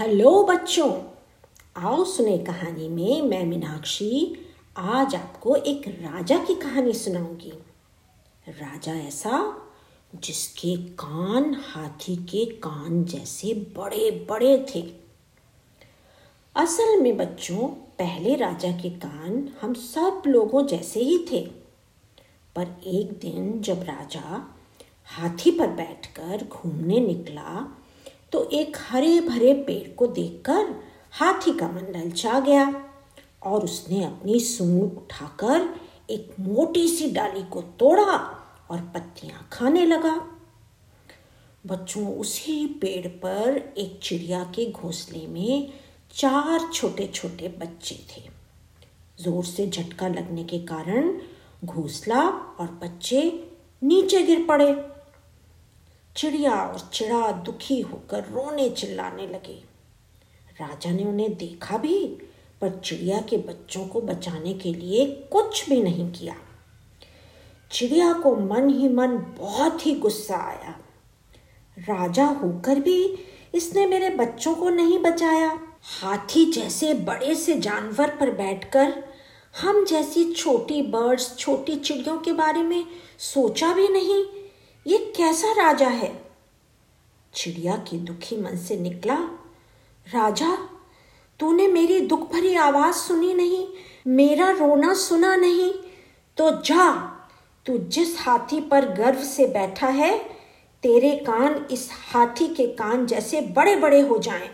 Hello बच्चों, आओ सुने कहानी में मैं मीनाक्षी। आज आपको एक राजा की कहानी सुनाऊँगी। राजा ऐसा जिसके कान हाथी के कान जैसे बड़े बड़े थे। असल में बच्चों, पहले राजा के कान हम सब लोगों जैसे ही थे। पर एक दिन जब राजा हाथी पर बैठकर घूमने निकला तो एक हरे भरे पेड़ को देखकर हाथी का मन ललचा गया और उसने अपनी सूंड उठाकर एक मोटी सी डाली को तोड़ा और पत्तियाँ खाने लगा। बच्चों, उसी पेड़ पर एक चिड़िया के घोंसले में चार छोटे छोटे बच्चे थे। ज़ोर से झटका लगने के कारण घोंसला और बच्चे नीचे गिर पड़े। चिड़िया और चिड़ा दुखी होकर रोने चिल्लाने लगे। राजा ने उन्हें देखा भी, पर चिड़िया के बच्चों को बचाने के लिए कुछ भी नहीं किया। चिड़िया को मन ही मन बहुत ही गुस्सा आया। राजा होकर भी इसने मेरे बच्चों को नहीं बचाया। हाथी जैसे बड़े से जानवर पर बैठकर हम जैसी छोटी बर्ड्स छोटी चिड़ियों के बारे में सोचा भी नहीं। ये कैसा राजा है? चिड़िया की दुखी मन से निकला। राजा, तूने मेरी दुख भरी आवाज़ सुनी नहीं, मेरा रोना सुना नहीं तो जा। तू जिस हाथी पर गर्व से बैठा है, तेरे कान इस हाथी के कान जैसे बड़े बड़े हो जाएँ,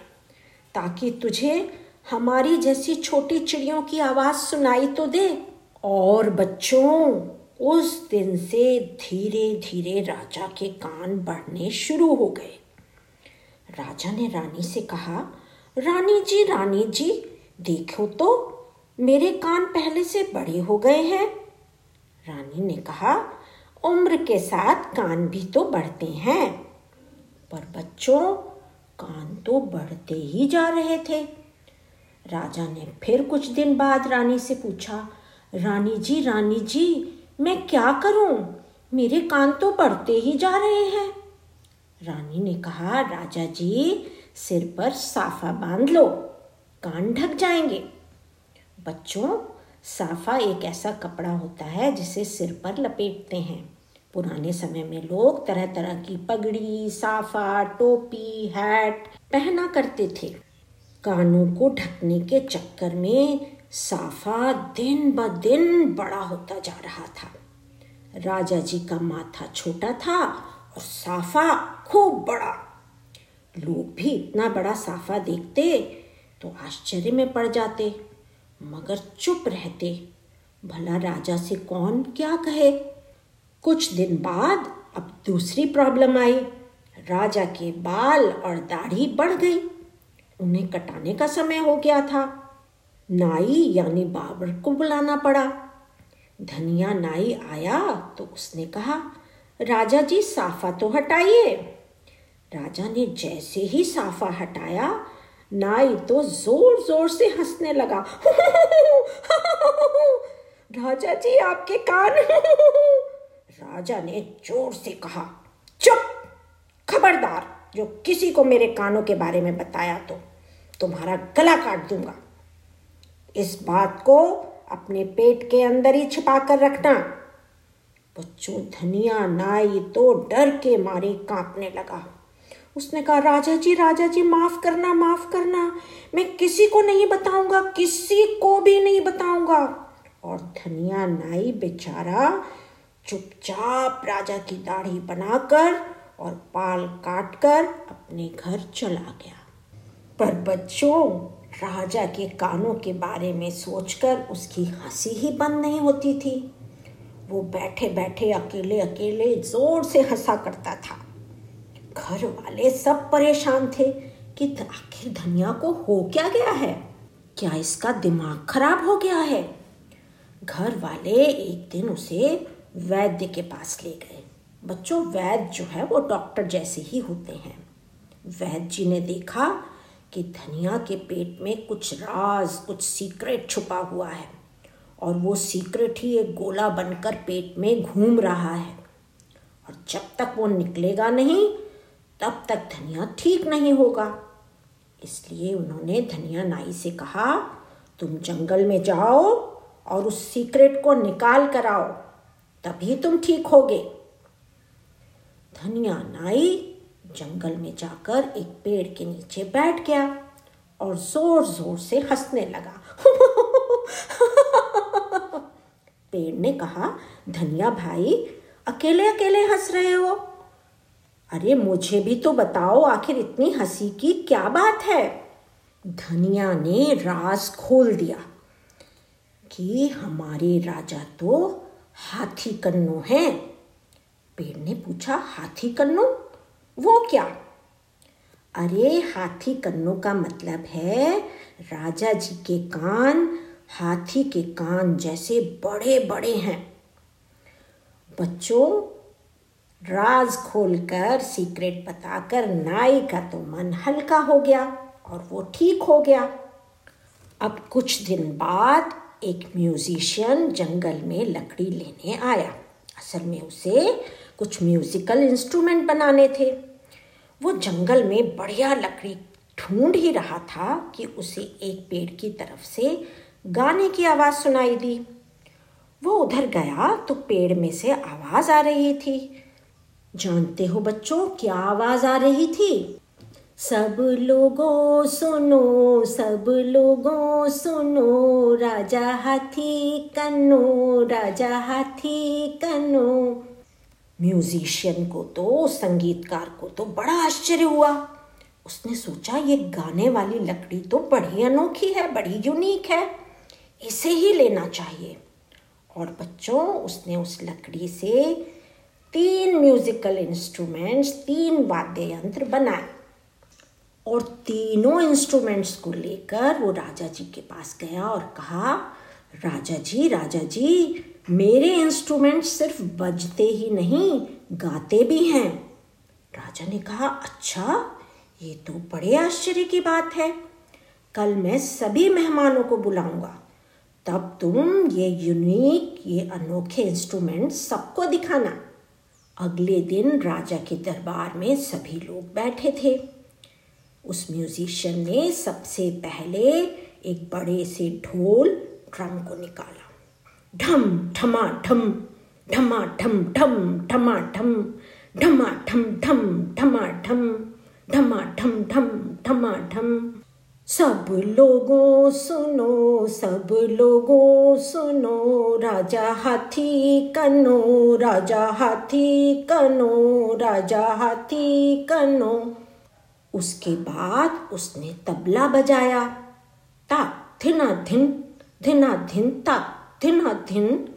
ताकि तुझे हमारी जैसी छोटी चिड़ियों की आवाज़ सुनाई तो दे। और बच्चों उस दिन से धीरे धीरे राजा के कान बढ़ने शुरू हो गए। राजा ने रानी से कहा, रानी जी रानी जी, देखो तो मेरे कान पहले से बड़े हो गए हैं। रानी ने कहा, उम्र के साथ कान भी तो बढ़ते हैं, पर बच्चों, कान तो बढ़ते ही जा रहे थे। राजा ने फिर कुछ दिन बाद रानी से पूछा, रानी जी रानी जी मैं क्या करूँ? मेरे कान तो बढ़ते ही जा रहे हैं। रानी ने कहा, राजा जी, सिर पर साफा बाँध लो, कान ढक जाएँगे। बच्चों, साफा एक ऐसा कपड़ा होता है जिसे सिर पर लपेटते हैं। पुराने समय में लोग तरह तरह की पगड़ी, साफा, टोपी हैट पहना करते थे। कानों को ढकने के चक्कर में साफा दिन ब दिन बड़ा होता जा रहा था। राजा जी का माथा छोटा था और साफा खूब बड़ा। लोग भी इतना बड़ा साफा देखते तो आश्चर्य में पड़ जाते, मगर चुप रहते। भला राजा से कौन क्या कहे? कुछ दिन बाद अब दूसरी प्रॉब्लम आई। राजा के बाल और दाढ़ी बढ़ गई। उन्हें कटाने का समय हो गया था। नाई यानी बाबर को बुलाना पड़ा। धनिया नाई आया तो उसने कहा, राजा जी, साफा तो हटाइए। राजा ने जैसे ही साफा हटाया, नाई तो ज़ोर ज़ोर से हंसने लगा। राजा जी, आपके कान राजा ने ज़ोर से कहा, चुप, खबरदार, जो किसी को मेरे कानों के बारे में बताया तो तुम्हारा गला काट दूँगा। इस बात को अपने पेट के अंदर ही छिपा कर रखना। बच्चों, धनिया, नाई तो डर के मारे कांपने लगा। उसने कहा, राजा जी राजा जी, माफ़ करना माफ़ करना। मैं किसी को नहीं बताऊँगा, किसी को भी नहीं बताऊँगा। और धनिया, नाई बेचारा चुपचाप राजा की दाढ़ी बनाकर और पाल काटकर अपने घर चला गया। पर बच्चों राजा के कानों के बारे में सोचकर उसकी हँसी ही बंद नहीं होती थी। वो बैठे बैठे अकेले अकेले ज़ोर से हंसा करता था। घर वाले सब परेशान थे कि आखिर धनिया को हो क्या गया है? क्या इसका दिमाग खराब हो गया है? घर वाले एक दिन उसे वैद्य के पास ले गए। बच्चों, वैद्य जो है वो डॉक्टर जैसे ही होते हैं। वैद्य जी ने देखा कि धनिया के पेट में कुछ राज, कुछ सीक्रेट छुपा हुआ है। और वो सीक्रेट ही एक गोला बनकर पेट में घूम रहा है। और जब तक वो निकलेगा नहीं, तब तक धनिया ठीक नहीं होगा। इसलिए उन्होंने धनिया नाई से कहा, तुम जंगल में जाओ और उस सीक्रेट को निकाल कर आओ, तभी तुम ठीक होगे। धनिया नाई जंगल में जाकर एक पेड़ के नीचे बैठ गया और ज़ोर ज़ोर से हंसने लगा। पेड़ ने कहा, धनिया भाई अकेले अकेले हंस रहे हो? अरे, मुझे भी तो बताओ, आखिर इतनी हँसी की क्या बात है? धनिया ने राज खोल दिया कि हमारे राजा तो हाथी कन्नो हैं। पेड़ ने पूछा, हाथी कन्नो? वो क्या? अरे हाथी कन्नो का मतलब है राजा जी के कान हाथी के कान जैसे बड़े बड़े हैं। बच्चों, राज खोलकर सीक्रेट बताकर नाई का तो मन हल्का हो गया और वो ठीक हो गया। अब कुछ दिन बाद एक म्यूजिशियन जंगल में लकड़ी लेने आया। असल में उसे कुछ म्यूजिकल इंस्ट्रूमेंट बनाने थे। वो जंगल में बढ़िया लकड़ी ढूंढ ही रहा था कि उसे एक पेड़ की तरफ़ से गाने की आवाज़ सुनाई दी। वो उधर गया तो पेड़ में से आवाज़ आ रही थी। जानते हो बच्चों क्या आवाज़ आ रही थी? सब लोगों सुनो, सब लोगों सुनो, राजा हाथी कन्नो, राजा हाथी कन्नो। म्यूजिशियन को तो संगीतकार को तो बड़ा आश्चर्य हुआ। उसने सोचा, ये गाने वाली लकड़ी तो बड़ी अनोखी है, बड़ी यूनिक है। इसे ही लेना चाहिए। और बच्चों, उसने उस लकड़ी से तीन म्यूजिकल इंस्ट्रूमेंट्स तीन वाद्य यंत्र बनाए। और तीनों इंस्ट्रूमेंट्स को लेकर वो राजा जी के पास गया और कहा, राजा जी राजा जी मेरे इंस्ट्रूमेंट सिर्फ़ बजते ही नहीं, गाते भी हैं। राजा ने कहा अच्छा ये तो बड़े आश्चर्य की बात है। कल मैं सभी मेहमानों को बुलाऊँगा। तब तुम ये यूनिक ये अनोखे इंस्ट्रूमेंट सबको दिखाना। अगले दिन राजा के दरबार में सभी लोग बैठे थे। उस म्यूजिशियन ने सबसे पहले एक बड़े से ढोल ड्रम को निकाला। ढम, ढमा ढम ढमा, ढम ढम, ढमा ढम ढमा, ढम ढम, ढमा ढम ढमा, ढम ढम, ढमा, ढम। सब लोगों सुनो, सब लोगों सुनो, राजा हाथी कनो, राजा हाथी कनो, राजा हाथी कनो। उसके बाद उसने तबला बजाया, ता, धिना, धिन धिना, धिन, ता। धिना धिन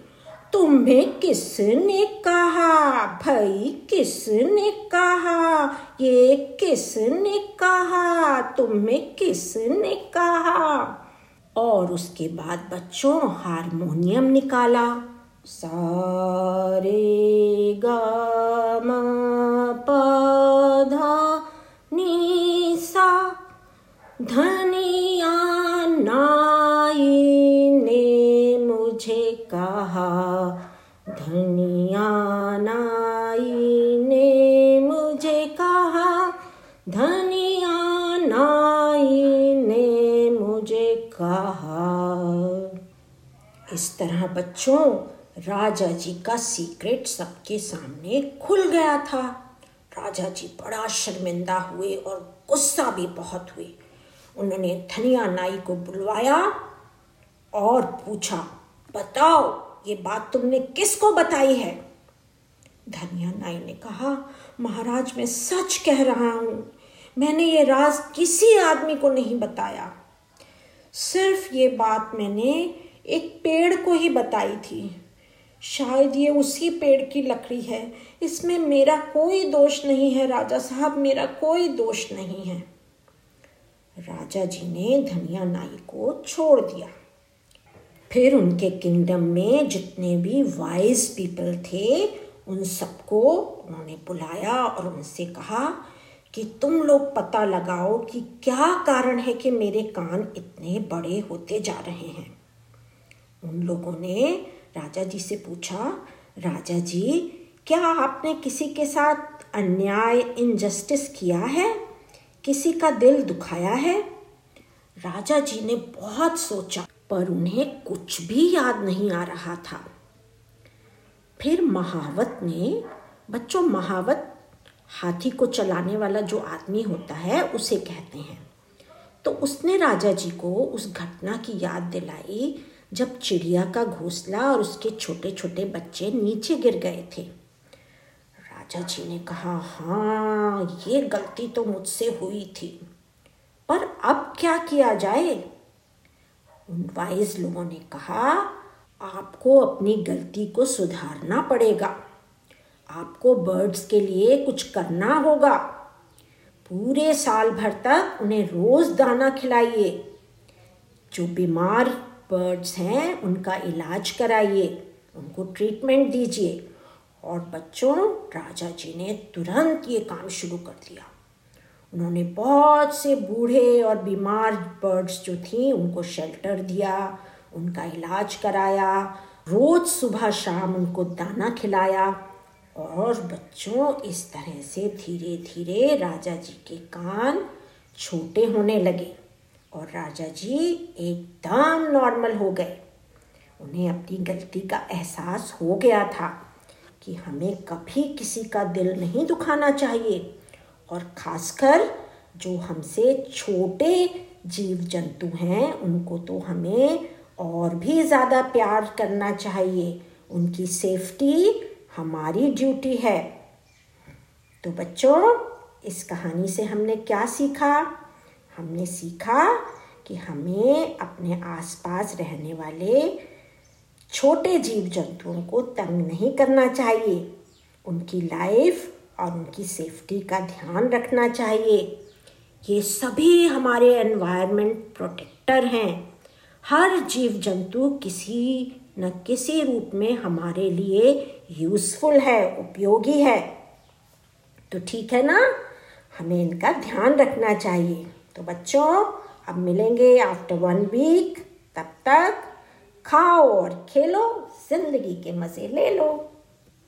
तुम्हें किसने कहा? भाई किसने कहा? ये किसने कहा? तुम्हें किसने कहा? और उसके बाद बच्चों हारमोनियम निकाला। सारे गा पधा निसा धनिया नाई तरह बच्चों, राजा जी का सीक्रेट सबके सामने खुल गया था। राजा जी बड़ा शर्मिंदा हुए और गुस्सा भी बहुत हुए। उन्होंने धनिया नाई को बुलवाया और पूछा, बताओ, ये बात तुमने किसको बताई है? धनिया नाई ने कहा, महाराज, मैं सच कह रहा हूँ, मैंने ये राज किसी आदमी को नहीं बताया। सिर्फ़ ये बात मैंने एक पेड़ को ही बताई थी। शायद ये उसी पेड़ की लकड़ी है। इसमें मेरा कोई दोष नहीं है, राजा साहब, मेरा कोई दोष नहीं है। राजा जी ने धनिया नाई को छोड़ दिया। फिर उनके किंगडम में जितने भी वाइज पीपल थे, उन सबको उन्होंने बुलाया और उनसे कहा कि तुम लोग पता लगाओ कि क्या कारण है कि मेरे कान इतने बड़े होते जा रहे हैं। उन लोगों ने राजा जी से पूछा, राजा जी, क्या आपने किसी के साथ अन्याय इनजस्टिस किया है? किसी का दिल दुखाया है? राजा जी ने बहुत सोचा, पर उन्हें कुछ भी याद नहीं आ रहा था। फिर महावत ने, बच्चों, महावत, हाथी को चलाने वाला जो आदमी होता है, उसे कहते हैं। तो उसने राजा जी को उस घटना की याद दिलाई जब चिड़िया का घोंसला और उसके छोटे छोटे बच्चे नीचे गिर गए थे। राजा जी ने कहा हाँ ये गलती तो मुझसे हुई थी, पर अब क्या किया जाए? उन वाइज लोगों ने कहा, आपको अपनी गलती को सुधारना पड़ेगा। आपको बर्ड्स के लिए कुछ करना होगा। पूरे साल भर तक उन्हें रोज दाना खिलाइए। जो बीमार बर्ड्स हैं, उनका इलाज कराइए, उनको ट्रीटमेंट दीजिए। और बच्चों, राजा जी ने तुरंत ये काम शुरू कर दिया। उन्होंने बहुत से बूढ़े और बीमार बर्ड्स जो थी, उनको शेल्टर दिया, उनका इलाज कराया, रोज सुबह शाम उनको दाना खिलाया। और बच्चों, इस तरह से धीरे धीरे राजा जी के कान छोटे होने लगे। और राजा जी एकदम नॉर्मल हो गए। उन्हें अपनी गलती का एहसास हो गया था कि हमें कभी किसी का दिल नहीं दुखाना चाहिए और खासकर जो हमसे छोटे जीव जंतु हैं, उनको तो हमें और भी ज़्यादा प्यार करना चाहिए। उनकी सेफ्टी हमारी ड्यूटी है। तो बच्चों, इस कहानी से हमने क्या सीखा? हमने सीखा कि हमें अपने आसपास रहने वाले छोटे जीव जंतुओं को तंग नहीं करना चाहिए। उनकी लाइफ और उनकी सेफ्टी का ध्यान रखना चाहिए। ये सभी हमारे एनवायरनमेंट प्रोटेक्टर हैं। हर जीव जंतु किसी न किसी रूप में हमारे लिए यूज़फुल है, उपयोगी है। तो ठीक है ना? हमें इनका ध्यान रखना चाहिए। तो बच्चों, अब मिलेंगे आफ्टर वन वीक तब तक खाओ और खेलो, ज़िंदगी के मज़े ले लो।